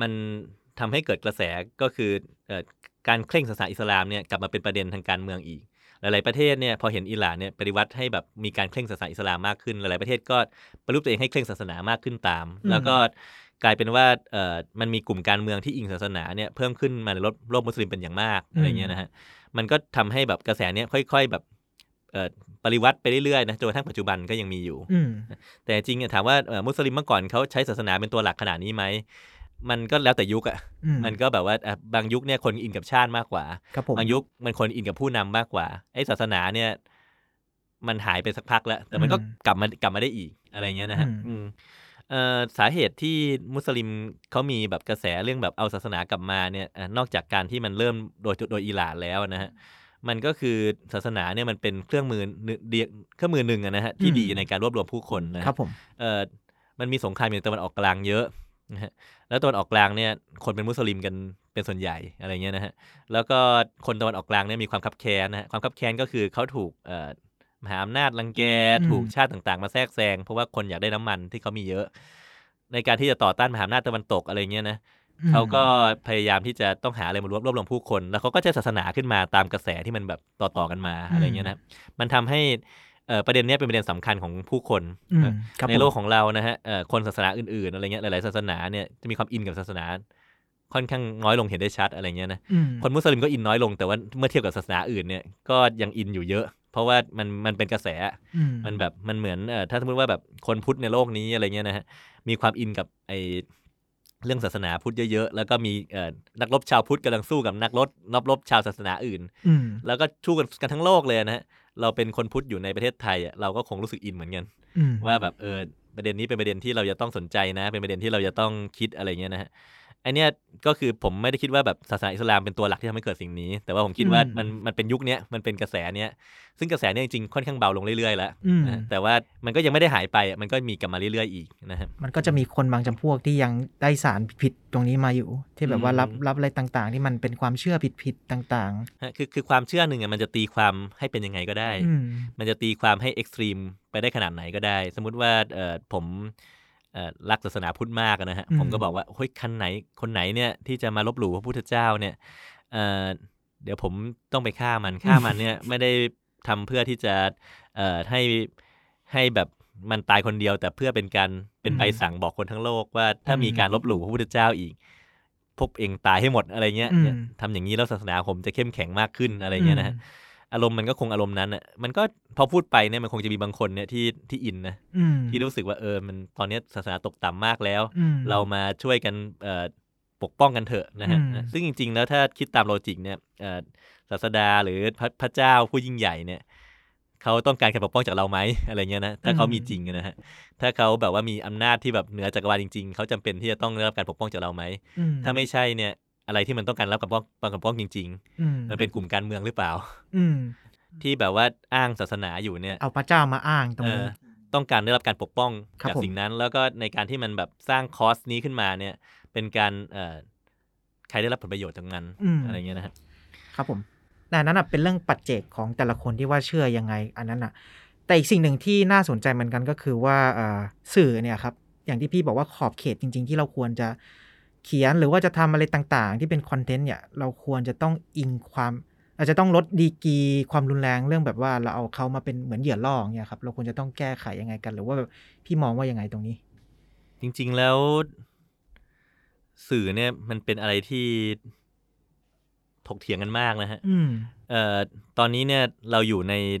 มันทำให้เกิดกระแสก็คือเอ่อการเคร่งศาสนาอิสลามเนี่ยกลับมาเป็นประเด็นทางการเมืองอีก หลาย ๆ ประเทศเนี่ยพอเห็นอิหร่านเนี่ยปฏิวัติให้แบบมีการเคร่งศาสนาอิสลามมากขึ้น หลาย ๆ ประเทศก็ประรูปตัวเองให้เคร่งศาสนามากขึ้นตาม แล้วก็กลายเป็นว่าเอ่อมันมีกลุ่มการเมืองที่อิงศาสนาเนี่ยเพิ่มขึ้นมาในโลกโลกมุสลิมเป็นอย่างมากอะไรเงี้ยนะฮะมันก็ทำให้แบบกระแสเนี้ยค่อย ๆ แบบเอ่อปริวัติไปเรื่อยๆนะจนกระทั่งปัจจุบันก็ยังมีอยู่อืมแต่จริงๆอะถามว่าเอ่อมุสลิมเมื่อก่อนเขาใช้ศาสนาเป็นตัวหลักขนาดนี้ไหม มันก็แล้วแต่ยุคอะอืมมันก็แบบว่าอะบางยุคเนี่ยคนอินกับชาติมากกว่าครับผมบางยุคมันคนอินกับผู้นำมากกว่าไอ้ศาสนาเนี่ยมันหายไปสักพักแล้ว แต่มันก็อืมกลับมากลับมาได้อีกอะไรเงี้ยนะฮะอืมอืมเอ่อสาเหตุที่มุสลิมเขามีแบบกระแสเรื่องแบบเอาศาสนากลับมาเนี่ยอะนอกจากการที่มันเริ่มโดยโดยอิหร่านแล้วนะฮะมันก็คือศาสนาเนี่ยมันเป็นเครื่องมือหนึ่งเดียเครื่องมือหนึ่งอะนะฮะที่อืมดีในการรวบรวมผู้คนนะฮะครับผมเอ่อมันมีสงครามอย่างตะวันออกกลางเยอะ นะฮะแล้วตะวันออกกลางเนี่ยคนเป็นมุสลิมกันเป็นส่วนใหญ่อะไรเงี้ยนะฮะแล้วก็คนตะวันออกกลางเนี่ยมีความคับแค้นนะฮะความคับแค้นก็คือเขาถูกเอ่อมหาอำนาจรังแกอืมถูกชาติต่างๆ มาแทรกแซงเพราะว่าคนอยากได้น้ำมันที่เขามีเยอะ ในการที่จะต่อต้านมหาอำนาจตะวันตกอะไรเงี้ยนะอืมเขาก็พยายามที่จะต้องหาอะไรมารวบรวบรวมผู้คน แล้วเขาก็จะศาสนาขึ้นมาตามกระแสที่มันแบบต่อๆกันมาอะไรเงี้ยนะมันทำให้เอ่อ ประเด็นเนี้ยเป็นประเด็นสำคัญของผู้คนอืมครับในโลกของเรานะฮะเอ่อคนศาสนาอื่นๆอะไรเงี้ยหลายๆศาสนาเนี่ยจะมีความอินกับศาสนา ค่อนข้างน้อยลงเห็นได้ชัดอะไรเงี้ยนะอืมคนมุสลิมก็อินน้อยลงแต่ว่าเมื่อเทียบกับศาสนาอื่นเนี่ยก็ยังอินอยู่เยอะ เพราะว่ามันมันเป็นกระแสอืมมันแบบมันเหมือนเอ่อถ้าสมมติว่าแบบคนพุทธในโลกนี้อะไรเงี้ยนะฮะมีความอินกับไอเรื่องศาสนาพุทธเยอะๆ แล้วก็มีเอ่อนักรบชาวพุทธกำลังสู้กับนักรบนักรบชาวศาสนาอื่นอืมแล้วก็สู้กันกันทั้งโลกเลยนะฮะ เราเป็นคนพุทธอยู่ในประเทศไทยอะเราก็คงรู้สึกอินเหมือนกันอืมว่าแบบเออประเด็นนี้เป็นประเด็นที่เราจะต้องสนใจนะ เป็นประเด็นที่เราจะต้องคิดอะไรเงี้ยนะฮะ ไอเนี้ยก็คือผมไม่ได้คิดว่าแบบศาสนาอิสลามเป็นตัวหลักที่ทำให้เกิดสิ่งนี้ แต่ว่าผมคิดว่ามันมันเป็นยุคเนี้ยมันเป็นกระแสเนี้ยซึ่งกระแสเนี้ยจริงๆค่อนข้างเบาลงเรื่อยๆแล้วอืมนะฮะแต่ว่ามันก็ยังไม่ได้หายไปอะมันก็มีกลับมาเรื่อยๆอีกนะฮะมันก็จะมีคนบางจำพวกที่ยังได้สารผิดๆตรงนี้มาอยู่ ที่แบบว่ารับอืมรับอะไรต่างๆ ที่มันเป็นความเชื่อผิดๆต่างฮะคือคือความเชื่อหนึ่งอะมันจะตีความให้เป็นยังไงก็ได้ๆอืมมันจะตีความให้เอ็กซ์ตรีมไปได้ขนาดไหนก็ได้ สมมุติว่าเออผมเอ่อ รักศาสนาพุทธมากอะนะฮะอืมผมก็บอกว่าเฮ้ยคันไหนคนไหนเนี่ยที่จะมาลบหลู่พระพุทธเจ้าเนี่ยเอ่อเดี๋ยวผมต้องไปฆ่ามันฆ่ามันเนี่ยไม่ได้ทำเพื่อที่จะเอ่อให้ให้แบบมันตายคนเดียว แต่เพื่อเป็นการเป็นใบสั่งบอกคนทั้งโลกว่าถ้ามีการลบหลู่พระพุทธเจ้าอีก พวกเองตายให้หมดอะไรเงี้ยอืมเนี่ยทำอย่างนี้แล้วศาสนาผมจะเข้มแข็งมากขึ้นอะไรเงี้ยนะฮะ อารมณ์มันก็คงอารมณ์นั้นอะมันก็พอพูดไปเนี่ยมันคงจะมีบางคนเนี่ยที่ที่อินนะอืมที่รู้สึกว่าเออมันตอนเนี้ยศาสนาตกต่ำมากแล้วอืมเรามาช่วยกันเอ่อปกป้องกันเถอะนะฮะอืมซึ่งจริง ๆ แล้วถ้าคิดตามโลจิกเนี่ยเอ่อศาสดาหรือพระพระเจ้าผู้ยิ่งใหญ่เนี่ยเขาต้องการการปกป้องจากเราไหมอะไรเงี้ยนะถ้าเขามีจริงอะนะฮะถ้าเขาแบบว่ามีอำนาจที่แบบเหนือจักรวาลจริง ๆ เขาจำเป็นที่จะต้องได้รับการปกป้องจากเราไหมอืมถ้าไม่ใช่เนี่ย อะไรที่มันต้องการรับการปกป้องการปกป้องจริงอืมๆมันเป็นกลุ่มการเมืองหรือเปล่า อืมที่แบบว่าอ้างศาสนาอยู่เนี่ย เอาพระเจ้ามาอ้างตรงเอนี้อต้องการได้รับการปกป้องครับจากผมสิ่งนั้น แล้วก็ในการที่มันแบบสร้างคอสนี้ขึ้นมาเนี่ย เป็นการเอ่อใครได้รับผลประโยชน์จากมันอืมอะไรเงี้ยนะฮะครับผมแต่อันนั้นนะเป็นเรื่องปัจเจกของแต่ละคนที่ว่าเชื่อยังไง อันนั้นอะ แต่อีกสิ่งหนึ่งที่น่าสนใจเหมือนกันก็คือว่าเอ่อสื่อเนี่ยครับ อย่างที่พี่บอกว่าขอบเขตจริง ๆ ที่เราควรจะ เขียนหรือว่าจะทำอะไรต่างๆ ที่เป็นคอนเทนต์เนี่ย เราควรจะต้องอิงความ อาจจะต้องลดดีกรีความรุนแรงเรื่องแบบว่าเราเอาเขามาเป็นเหมือนเหยื่อล่อเนี่ยครับ เราควรจะต้องแก้ไขยังไงกัน หรือว่าแบบพี่มองว่ายังไงตรงนี้ จริง ๆ แล้ว สื่อเนี่ยมันเป็นอะไรที่ถกเถียงกันมากนะฮะอืมเอ่อตอนนี้เนี่ยเราอยู่ในเอ่อ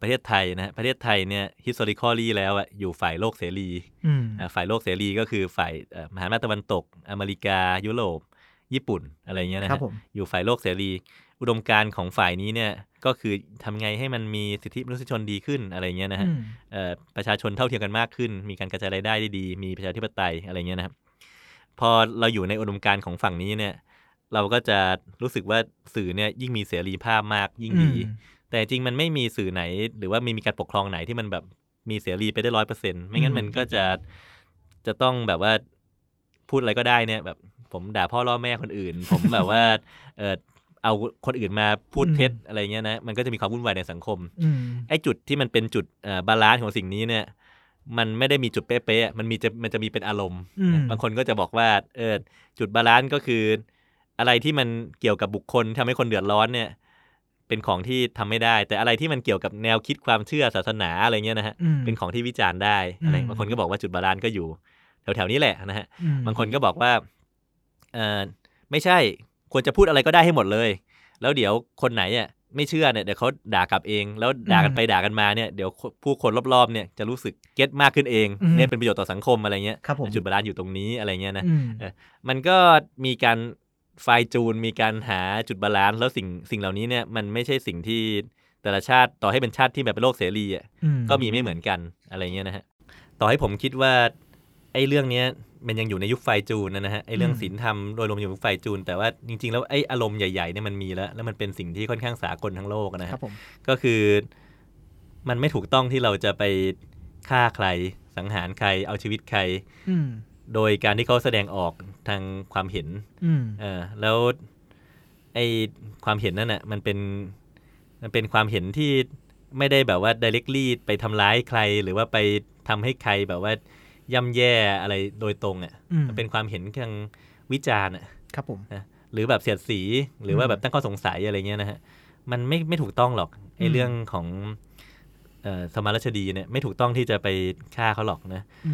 ประเทศไทยนะฮะประเทศไทยเนี่ย historically แล้วอะอยู่ฝ่ายโลกเสรีอืมอ่าฝ่ายโลกเสรีก็คือฝ่ายเอ่อมหาอำนาจตะวันตก อเมริกา ยุโรป ญี่ปุ่นอะไรเงี้ยนะครัฮะบผมอยู่ฝ่ายโลกเสรี อุดมการณ์ของฝ่ายนี้เนี่ยก็คือทำไงให้มันมีสิทธิมนุษยชนดีขึ้นอะไรเงี้ยนะฮะอืมเอ่อประชาชนเท่าเทียมกันมากขึ้น มีการกระจายรายได้ได้ดี มีประชาธิปไตยอะไรเงี้ยนะครับพอเราอยู่ในอุดมการณ์ของฝั่งนี้เนี่ย เราก็จะรู้สึกว่าสื่อเนี่ยยิ่งมีเสรีภาพมากยิ่งดีอืม แต่จริงมันไม่มีสื่อไหน หรือว่าไม่มีการปกครองไหนที่มันแบบมีเสรีไปได้ร้อยเปอร์เซ็นต์ไม่งั้นมันก็จะจะต้องแบบว่าพูดอะไรก็ได้เนี่ย แบบผมด่าพ่อล่อแม่คนอื่น ผมแบบว่าเออเอาคนอื่นมาพูดเท็จอะไรเงี้ยนะมันก็จะมีความวุ่นวายในสังคมอืมไอ้จุดที่มันเป็นจุด balance ของสิ่งนี้เนี่ย มันไม่ได้มีจุดเป๊ะๆอะมันมีจะมันจะมีเป็นอารมณ์อืมบางคนก็จะบอกว่าเออจุด balance ก็คือ อะไรที่มันเกี่ยวกับบุคคลทำให้คนเดือดร้อนเนี่ย เป็นของที่ทำไม่ได้ แต่อะไรที่มันเกี่ยวกับแนวคิดความเชื่อศาสนาอะไรเงี้ยนะฮะอืมเป็นของที่วิจารณ์ได้อะไรอืมบางคนก็บอกว่าจุด balance ก็อยู่ แถวๆนี้แหละนะฮะอืมบางคนก็บอกว่าเออไม่ใช่ควรจะพูดอะไรก็ได้ให้หมดเลย แล้วเดี๋ยวคนไหนอะไม่เชื่อเนี่ยเดี๋ยวเขาด่ากลับเอง แล้วด่ากันไปด่ากันมาเนี่ยเดี๋ยวผู้คนรอบๆเนี่ยจะรู้สึก get มากขึ้นเองเนี่ยเป็นประโยชน์ต่อสังคมอะไรเงี้ยครับผมจุด balance อยู่ตรงนี้อะไรเงี้ยนะอืมเออมันก็มีการ fine-tune มีการหาจุด balance แล้วสิ่งสิ่งเหล่านี้เนี่ยมันไม่ใช่สิ่งที่แต่ละชาติต่อให้เป็นชาติที่แบบเป็นโลกเสรีอะอืมก็มีไม่เหมือนกันอะไรเงี้ยนะฮะต่อให้ผมคิดว่าไอ้เรื่องเนี้ยมันยังอยู่ในยุคไฟจูนนะนะฮะไอ้เรื่องศีลธรรมโดยรวมอยู่ในยุคไฟจูน แต่ว่าจริง ๆ แล้วไอ้อารมณ์ใหญ่ๆเนี่ยมันมีแล้ว แล้วมันเป็นสิ่งที่ค่อนข้างสากลทั้งโลกนะครัฮะบผมก็คือมันไม่ถูกต้องที่เราจะไปฆ่าใครสังหารใครเอาชีวิตใครอืม โดยการที่เขาแสดงออกทางความเห็นอืมเออแล้วไอ้ความเห็นนั่นน่ะมันเป็นมันเป็นความเห็นที่ไม่ได้แบบว่า directly ไปทำร้ายใคร หรือว่าไปทำให้ใครแบบว่าย่ำแย่อะไรโดยตรงอะอืมมันเป็นความเห็นทางวิจารณ์อะครับผมนะหรือแบบเสียดสีหรือว่าอืมแบบตั้งข้อสงสัยอะไรเงี้ยนะฮะมันไม่ไม่ถูกต้องหรอกไอ้อืมเรื่องของเอ่อสมารชดีเนี่ยไม่ถูกต้องที่จะไปฆ่าเขาหรอกนะอื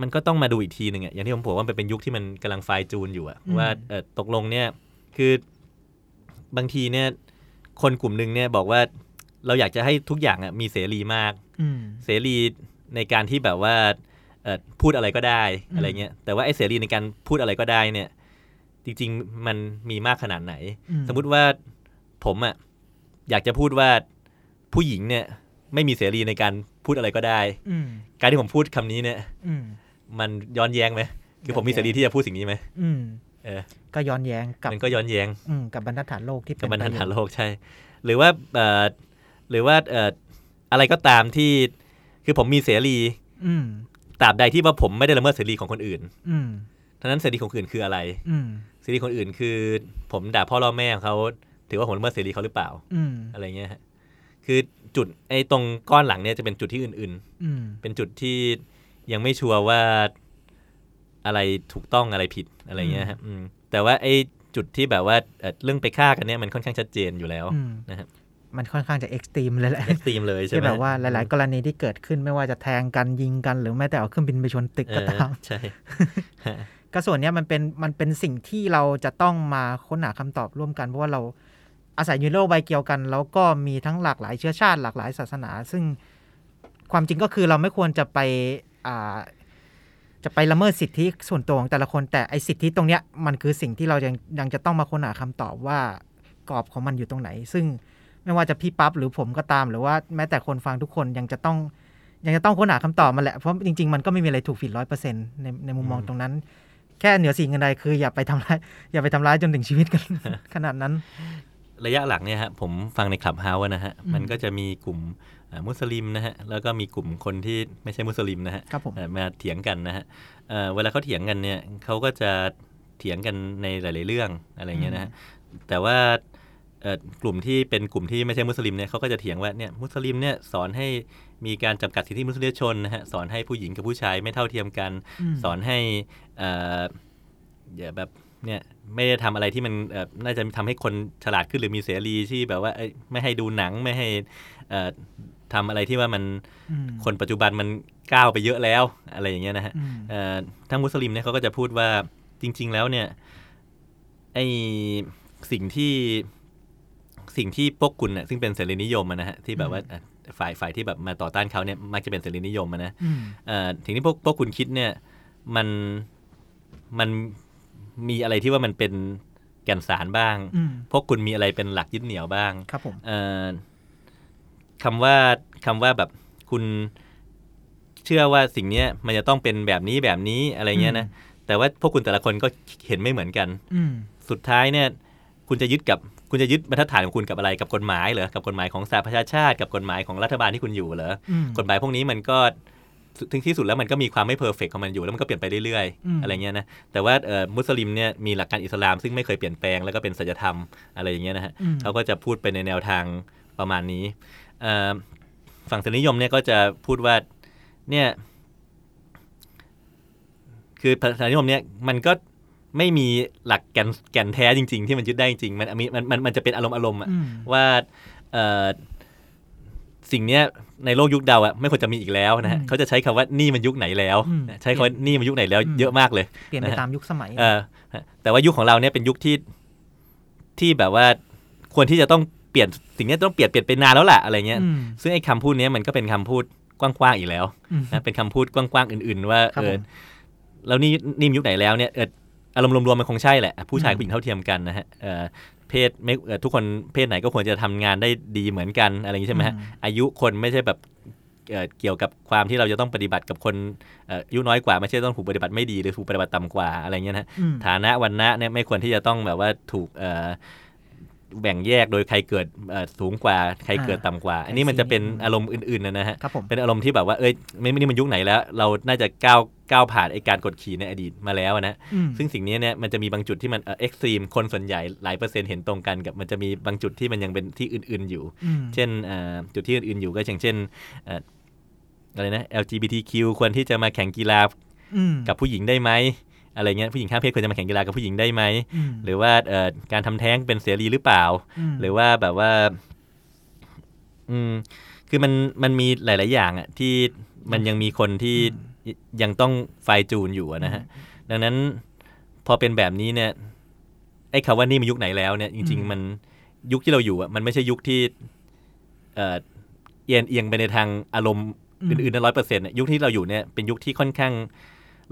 มเอ่อมันก็ต้องมาดูอีกทีหนึ่งอะอย่างที่ผมบอกว่ามันเป็นยุคที่มันกำลังไฟล์จูนอยู่อะอืมว่าเอ่อตกลงเนี่ยคือบางทีเนี่ยคนกลุ่มหนึ่งเนี่ยบอกว่าเราอยากจะให้ทุกอย่างอะมีเสรีมากอืมเสรีในการที่แบบว่าเอ่อพูดอะไรก็ได้อืมอะไรเงี้ยแต่ว่าไอ้เสรีในการพูดอะไรก็ได้เนี่ย จริง ๆ มันมีมากขนาดไหนอืสมมุติว่าผมอะอยากจะพูดว่าผู้หญิงเนี่ย ไม่มีเสรีในการพูดอะไรก็ได้อืมการที่ผมพูดคำนี้เนี่ยอื มมันย้อนแย้งไหมคือผมมีเสรีที่จะพูดสิ่งนี้ไหมอืมเออ ก็ย้อนแย้งกับมันก็ย้อนแย้งอืมกับบรรทัดฐานโลกที่กับบรรทัดฐานเป็โลกใช่ หรือว่าเอ่อหรือว่าเอ่ออะไรก็ตามที่ คือผมมีเสรี อืมตราบใดที่ว่าผมไม่ได้ละเมิดเสรีของคนอื่น อืมทั้งนั้นเสรีของคนอื่นคืออะไร อืมเสรีคนอื่นคือ ผมด่าพ่อล่อแม่ของเขาถือว่าผมละเมิดเสรีเขาหรือเปล่า อืมอะไรเงี้ยฮะคือจุดไอ้ตรงก้อนหลังเนี่ยจะเป็นจุดที่อื่นอืมๆเป็นจุดที่ ยังไม่ sure ว่าอะไรถูกต้องอะไรผิดอะไรเงี้ยฮะอืมแต่ว่าไอ้จุดที่แบบว่าเอ่อเรื่องไปฆ่ากันเนี่ยมันค่อนข้างชัดเจนอยู่แล้วอืมนะครับมันค่อนข้างจะ extreme เลยแหละ extreme เลยใช่ที่ไหมแบบว่าหลาย ๆ กรณีที่เกิดขึ้นไม่ว่าจะแทงกันยิงกันหรือแม้แต่เอาเครื่องบินไปชนตึกเอยก็ตามใช่ฮะก็ส่วนเนี้ยมันเป็นมันเป็นสิ่งที่เราจะต้องมาค้นหาคำตอบร่วมกันเพราะว่าเราอาศัยอยู่ในโลกใบเกี่ยวกัน แล้วก็มีทั้งหลากหลายเชื้อชาติหลากหลายศาสนา ซึ่งความจริงก็คือเราไม่ควรจะไปอ่า จะไปละเมิดสิทธิส่วนตัวของแต่ละคน แต่ไอสิทธิตรงเนี้ยมันคือสิ่งที่เรายังยังจะต้องมาค้นหาคำตอบว่ากรอบของมันอยู่ตรงไหน ซึ่งไม่ว่าจะพี่ปั๊บหรือผมก็ตาม หรือว่าแม้แต่คนฟังทุกคนยังจะต้อง ยังจะต้องค้นหาคำตอบมาแหละ เพราะจริง ๆ มันก็ไม่มีอะไรถูกผิดร้อยเปอร์เซ็นต์ในในมุมมองอืมตรงนั้น แค่เหนือสิ่งอื่นใดคืออย่าไปทำร้ายอย่าไปทำร้ายจนถึงชีวิตกันขนาดนั้น ระยะหลังเนี่ยฮะผมฟังใน Clubhouse นะฮะอืมมันก็จะมีกลุ่มอ่า มุสลิมนะฮะแล้วก็มีกลุ่มคนที่ไม่ใช่มุสลิมนะฮะครับผมเอ่อมาเถียงกันนะฮะเอ่อเวลาเขาเถียงกันเนี่ยเขาก็จะเถียงกันในหลาย ๆ เรื่องอะไรเงี้ยนะฮะแต่ว่าเอ่อกลุ่มที่เป็นกลุ่มที่ไม่ใช่มุสลิมเนี่ยเขาก็จะเถียงว่าเนี่ยมุสลิมเนี่ยสอนให้มีการจำกัดสิทธิมนุษยชนนะฮะสอนให้ผู้หญิงกับผู้ชายไม่เท่าเทียมกันมสอนให้เอ่ออย่าแบบเนี่ยไม่ได้ทำอะไรที่มันเอ่อน่าจะทำให้คนฉลาดขึ้นหรือมีเสรีที่แบบว่าเอ้ยไม่ให้ดูหนังไม่ให้เอ่อ ทำอะไรที่ว่ามันอืมคนปัจจุบันมันก้าวไปเยอะแล้วอะไรอย่างเงี้ยนะฮะอืมเอ่อทั้งมุสลิมเนี่ยเขาก็จะพูดว่าจริง ๆ แล้วเนี่ยไอสิ่งที่สิ่งที่พวกคุณเนี่ยซึ่งเป็นเสรีนิยมอะนะฮะที่แบบว่าอะฝ่ายฝ่ายที่แบบมาต่อต้านเขาเนี่ยมักจะเป็นเสรีนิยมอะนะอืมเอ่อสิ่งที่พวกพวกคุณคิดเนี่ยมันมันมีอะไรที่ว่ามันเป็นแก่นสารบ้างอืมพวกคุณมีอะไรเป็นหลักยึดเหนี่ยวบ้างครับผมเอ่อ คำว่าคำว่าแบบคุณเชื่อว่าสิ่งเนี้ยมันจะต้องเป็นแบบนี้แบบนี้อะไรเงี้ยนะแต่ว่าพวกคุณแต่ละคนก็เห็นไม่เหมือนกัน อืมสุดท้ายเนี่ยคุณจะยึดกับคุณจะยึดบรรทัดฐานของคุณกับอะไรกับกฎหมายเหรอกับกฎหมายของสหประชาชาติ กับกฎหมายของรัฐบาลที่คุณอยู่เหรออืมกฎหมายพวกนี้มันก็ถึงที่สุดแล้วมันก็มีความไม่เพอร์เฟกของมันอยู่แล้วมันก็เปลี่ยนไปเรื่อยอืมๆอะไรเงี้ยนะแต่ว่าเอ่อมุสลิมเนี่ยมีหลักการอิสลาม ซึ่งไม่เคยเปลี่ยนแปลงแล้วก็เป็นสัจธรรมอะไรอย่างเงี้ยนะฮะอืมเขาก็จะพูดไปในแนวทางประมาณนี้เอ่อ ฝั่งสนิยมเนี่ยก็จะพูดว่าเนี่ยคือสนิยมเนี่ยมันก็ไม่มีหลักแก่นแก่นแท้จริง ๆ ที่มันยึดได้จริงๆมันมีมันมันมันจะเป็นอารมณ์อารมณ์อะอืมว่าเอ่อสิ่งเนี้ยในโลกยุคเดาอะไม่ควรจะมีอีกแล้วนะฮะอืมเขาจะใช้คำว่านี่มันยุคไหนแล้วอืมใช้คำว่านี่มันยุคไหนแล้วอืมเยอะมากเลยเปลี่ยนไปนะฮะตามยุคสมัยเออฮะแต่ว่ายุคของเราเนี่ยเป็นยุคที่ที่แบบว่าควรที่จะต้อง เปลี่ยนสิ่งเนี้ยต้องเปลี่ยนเปลี่ยนไปนานแล้วแหละอะไรเงี้ยอืมซึ่งไอ้คำพูดเนี้ยมันก็เป็นคำพูดกว้างๆอีกแล้วอืมนะเป็นคำพูดกว้างๆอื่น ๆ ว่าครับเออผมแล้วนี่นี่มันยุคไหนแล้วเนี่ยเอออารมณ์รวมๆมันคงใช่แหละ ผู้ชายอืมผู้หญิงเท่าเทียมกันนะฮะเออเพศไม่เอ่อทุกคนเพศไหนก็ควรจะทำงานได้ดีเหมือนกันอะไรอย่างนี้ใช่ไหมฮะอืมอายุคนไม่ใช่แบบเอ่อเกี่ยวกับความที่เราจะต้องปฏิบัติกับคนเอ่ออายุน้อยกว่าไม่ใช่ต้องถูกปฏิบัติไม่ดีหรือถูกปฏิบัติต่ำกว่าอะไรเงี้ยนะฮะอืมฐานะวันนะเนี่ยไม่ควรที่จะต้องแบบว่าถูกเอ่อ แบ่งแยกโดยใครเกิดเอ่อสูงกว่าใครเกิดต่ำกว่า อันนี้มันจะเป็นอารมณ์อื่นๆนะนะฮะครับผมเป็นอารมณ์ที่แบบว่าเอ้ยไม่ไม่นี่มันยุคไหนแล้ว เราน่าจะก้าวก้าวผ่านไอการกดขี่ในอดีตมาแล้วนะอืมซึ่งสิ่งนี้เนี่ยมันจะมีบางจุดที่มันเอ็กซ์ตรีมคนส่วนใหญ่หลายเปอร์เซ็นต์เห็นตรงกันกับมันจะมีบางจุดที่มันยังเป็นที่อื่นๆอยู่อืมเช่นเอ่อจุดที่อื่นๆอยู่ก็อย่างเช่นเอ่ออะไรนะ LGBTQ ควรที่จะมาแข่งกีฬาอืมกับผู้หญิงได้ไหม อะไรเงี้ยผู้หญิงข้ามเพศควรจะมาแข่งกีฬากับผู้หญิงได้ไหมอืมหรือว่าเอ่อการทำแท้งเป็นเสรีหรือเปล่ามหรือว่าแบบว่า อืม คือมันมันมีหลาย ๆ อย่างอะที่มันยังมีคนที่ยังต้องไฟจูนอยู่อะนะฮะ ดังนั้นพอเป็นแบบนี้เนี่ยไอ้คำว่านี่มันยุคไหนแล้วเนี่ยจริง ๆ มันยุคที่เราอยู่อะมันไม่ใช่ยุคที่เอ่อเอียงเอียงไปในทางอารมณ์อื่นๆร้อยเปอร์เซ็นต์ยุคที่เราอยู่เนี่ยเป็นยุคที่ค่อนข้าง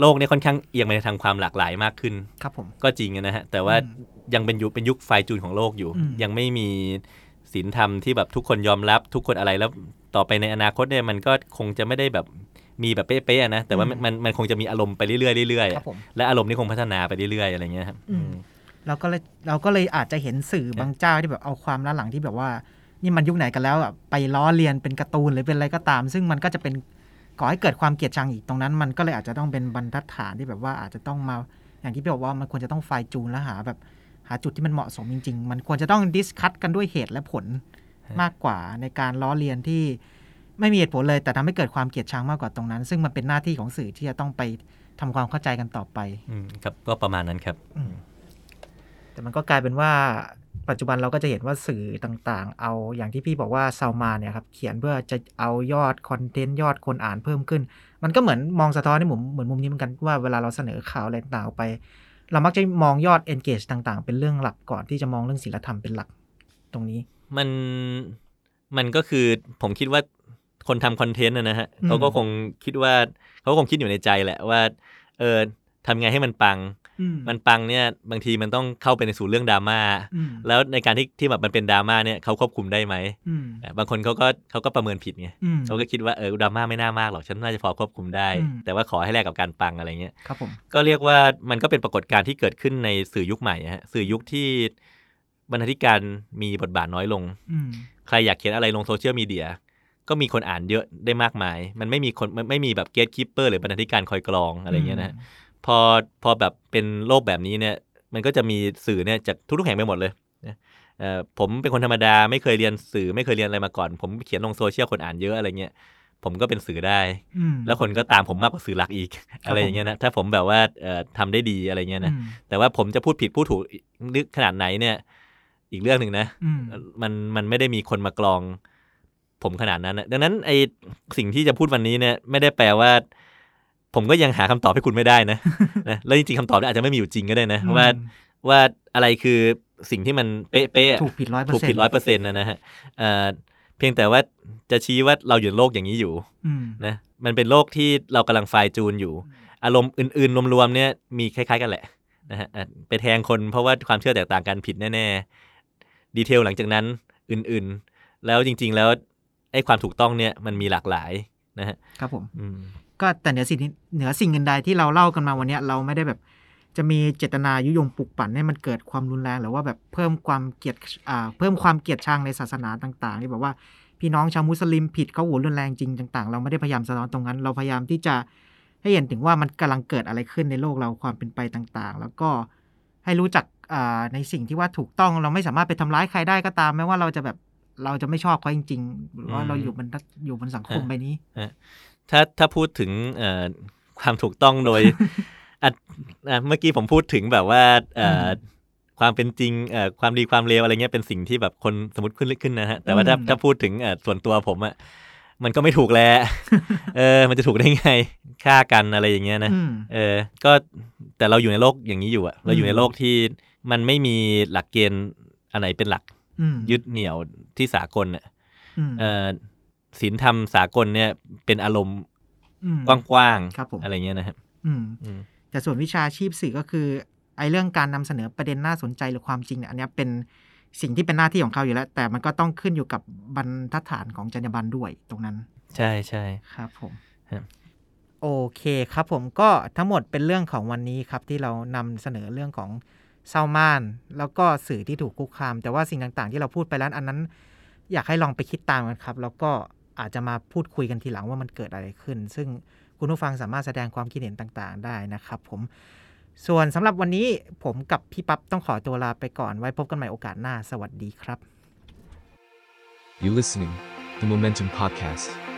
โลกเนี่ยค่อนข้างเอียงไปในทางความหลากหลายมากขึ้น ครับผมก็จริงอะนะฮะ แต่ว่าอืมยังเป็นยุคเป็นยุคไฟจูนของโลกอยู่อืมยังไม่มีศีลธรรมที่แบบทุกคนยอมรับทุกคนอะไรแล้วต่อไปในอนาคตเนี่ยมันก็คงจะไม่ได้แบบมีแบบเป๊ะๆอะนะแต่ว่ามันมันมันคงจะมีอารมณ์ไปเรื่อยๆเรื่อยๆคอะรับผมและอารมณ์นี่คงพัฒนาไปเรื่อยๆอะไรเงี้ยครับอืมเราก็เลยเราก็เลยอาจจะเห็นสื่อบางเจ้าที่แบบเอาความล้าหลังที่แบบว่า นี่มันยุคไหนกันแล้วอะไปล้อเลียนเป็นการ์ตูนหรือเป็นอะไรก็ตาม ซึ่งมันก็จะเป็น ก่อให้เกิดความเกลียดชังอีกตรงนั้น มันก็เลยอาจจะต้องเป็นบรรทัดฐานที่แบบว่าอาจจะต้องมาอย่างที่พี่บอกว่ามันควรจะต้อง fine-tune แล้วหาแบบหาจุดที่มันเหมาะสมจริง ๆ มันควรจะต้อง discuss กันด้วยเหตุและผลมากกว่าในการล้อเลียนที่ไม่มีเหตุผลเลย แต่ทำให้เกิดความเกลียดชังมากกว่าตรงนั้น ซึ่งมันเป็นหน้าที่ของสื่อที่จะต้องไปทำความเข้าใจกันต่อไปอืมครับก็ประมาณนั้นครับแต่มันก็กลายเป็นว่า ปัจจุบันเราก็จะเห็นว่าสื่อต่างๆ เอาอย่างที่พี่บอกว่าซาวมาเนี่ยครับเขียนเพื่อจะเอายอด content ยอดคนอ่านเพิ่มขึ้น มันก็เหมือนมองสะท้อนในมุมเหมือนมุมนี้เหมือนกันว่าเวลาเราเสนอข่าวอะไรต่างๆออกไป เรามักจะมองยอด engage ต่างๆ เป็นเรื่องหลักก่อนที่จะมองเรื่องศีลธรรมเป็นหลักตรงนี้ มันมันก็คือผมคิดว่าคนทำคอนเทนต์นะนะฮะอืมเขาก็คงคิดว่าเขาก็คงคิดอยู่ในใจแหละว่า เออทำไงให้มันปัง มันปังเนี่ยบางทีมันต้องเข้าไปในสู่เรื่องดราม่าอืมแล้วในการที่ที่แบบมันเป็นดราม่าเนี่ยเขาควบคุมได้ไหมอืมอะบางคนเขาก็เขาก็ประเมินผิดไงอืมเขาก็คิดว่าเออดราม่าไม่น่ามากหรอกฉันน่าจะพอควบคุมได้อืมแต่ว่าขอให้แลกกับการปังอะไรเงี้ยครับผมก็เรียกว่ามันก็เป็นปรากฏการณ์ที่เกิดขึ้นในสื่อยุคใหม่อะฮะสื่อยุคที่บรรณาธิการมีบทบาทน้อยลงอืมใครอยากเขียนอะไรลงโซเชียลมีเดียก็มีคนอ่านเยอะได้มากมาย มันไม่มีคนมันไม่มีแบบ gatekeeper หรือบรรณาธิการคอยกรองอะไรเงี้ยนะฮะ พอพอแบบเป็นโลกแบบนี้เนี่ยมันก็จะมีสื่อเนี่ยจากทุกๆแห่งไปหมดเลยนะเอ่อผมเป็นคนธรรมดาไม่เคยเรียนสื่อไม่เคยเรียนอะไรมาก่อน ผมเขียนลงโซเชียลคนอ่านเยอะอะไรเงี้ยผมก็เป็นสื่อได้อืมแล้วคนก็ตามผมมากกว่าสื่อหลักอีกอะไรอย่างเงี้ยนะถ้าผมแบบว่าเอ่อทำได้ดีอะไรเงี้ยนะอืมแต่ว่าผมจะพูดผิดพูดถูกลึกขนาดไหนเนี่ย อีกเรื่องหนึ่งนะอืมมันมันไม่ได้มีคนมากรอง ผมขนาดนั้นนะดังนั้นไอสิ่งที่จะพูดวันนี้เนี่ย ไม่ได้แปลว่า ผมก็ยังหาคำตอบให้คุณไม่ได้นะนะแล้วจริงๆคำตอบเนี่ยอาจจะไม่มีอยู่จริงก็ได้นะอืมว่าว่าอะไรคือสิ่งที่มันเป๊ะๆอะถูกผิดร้อยเปอถูร์กเซ็นต์ผิดร้อยเปอร์เซ็นต์นะนะฮะเอ่อเพียงแต่ว่าจะชี้ว่าเราอยู่ในโลกอย่างนี้อยู่อืมนะมันเป็นโลกที่เรากำลังไฟล์จูนอยู่ อารมณ์อื่นๆรวมๆเนี่ยมีคล้าย ๆ กันแหละนะฮะอะไปแทงคนเพราะว่าความเชื่อแตกต่างกันผิดแน่ๆ ดีเทลหลังจากนั้นอื่นๆ แล้วจริง ๆ แล้วไอ้ความถูกต้องเนี่ยมันมีหลากหลายนะฮะครับผมอืม ก็แต่เหนือสิ่งเหนือสิ่งอื่นใดที่เราเล่ากันมาวันนี้เราไม่ได้แบบจะมีเจตนายุยงปลุกปั่นให้มันเกิดความรุนแรงหรือว่าแบบเพิ่มความเกลียดอ่าเพิ่มความเกลียดชังในศาสนาต่างๆที่แบบว่าพี่น้องชาวมุสลิมผิดเขาหัวรุนแรงจริงต่าง ๆ เราไม่ได้พยายามสะท้อนตรงนั้น เราพยายามที่จะให้เห็นถึงว่ามันกำลังเกิดอะไรขึ้นในโลกเราความเป็นไปต่างๆ แล้วก็ให้รู้จักอ่าในสิ่งที่ว่าถูกต้องเราไม่สามารถไปทำร้ายใครได้ก็ตามแม้ว่าเราจะแบบเราจะไม่ชอบเขาจริงๆว่าเราอยู่บนอยู่บนสังคมใบนี้ ถ้าถ้าพูดถึงเอ่อความถูกต้องโดยอะอะเมื่อกี้ผมพูดถึงแบบว่าเอ่ออมความเป็นจริงเอ่อความดีความเลวอะไรเงี้ยเป็นสิ่งที่แบบคนสมมติขึ้นขึ้นนะฮะแต่ว่าถ้าอืมถ้าพูดถึงเอ่อส่วนตัวผมอะมันก็ไม่ถูกแล้วเออ มันจะถูกได้ไงฆ่ากันอะไรอย่างเงี้ยนะอืมเออ ก็แต่เราอยู่ในโลกอย่างนี้อยู่อะเราอยู่อืมในโลกที่มันไม่มีหลักเกณฑ์อันไหนเป็นหลักอืมยึดเหนี่ยวที่สากลอะอืมเออ ศีลธรรมสากลเนี่ยเป็นอารมณ์อืมกว้างครับผมๆอะไรเงี้ยนะครับอืมอืมแต่ส่วนวิชาชีพสื่อก็คือไอ้เรื่องการนำเสนอประเด็นน่าสนใจหรือความจริงเนี่ยอันเนี้ยเป็นสิ่งที่เป็นหน้าที่ของเขาอยู่แล้ว แต่มันก็ต้องขึ้นอยู่กับบรรทัดฐานของจรรยาบรรณด้วยตรงนั้น ใช่ใช่ครับผมครับโอเคครับผมก็ทั้งหมดเป็นเรื่องของวันนี้ครับที่เรานำเสนอเรื่องของเซามาน แล้วก็สื่อที่ถูกคุกคาม แต่ว่าสิ่งต่างๆ ที่เราพูดไปแล้วอันนั้น อยากให้ลองไปคิดตามกันครับ แล้วก็ อาจจะมาพูดคุยกันทีหลังว่ามันเกิดอะไรขึ้น ซึ่งคุณผู้ฟังสามารถแสดงความคิดเห็นต่างๆ ได้นะครับ ผม ส่วนสำหรับวันนี้ผมกับพี่ปั๊บต้องขอตัวลาไปก่อนไว้พบกันใหม่โอกาสหน้า สวัสดีครับ You listening, the Momentum Podcast.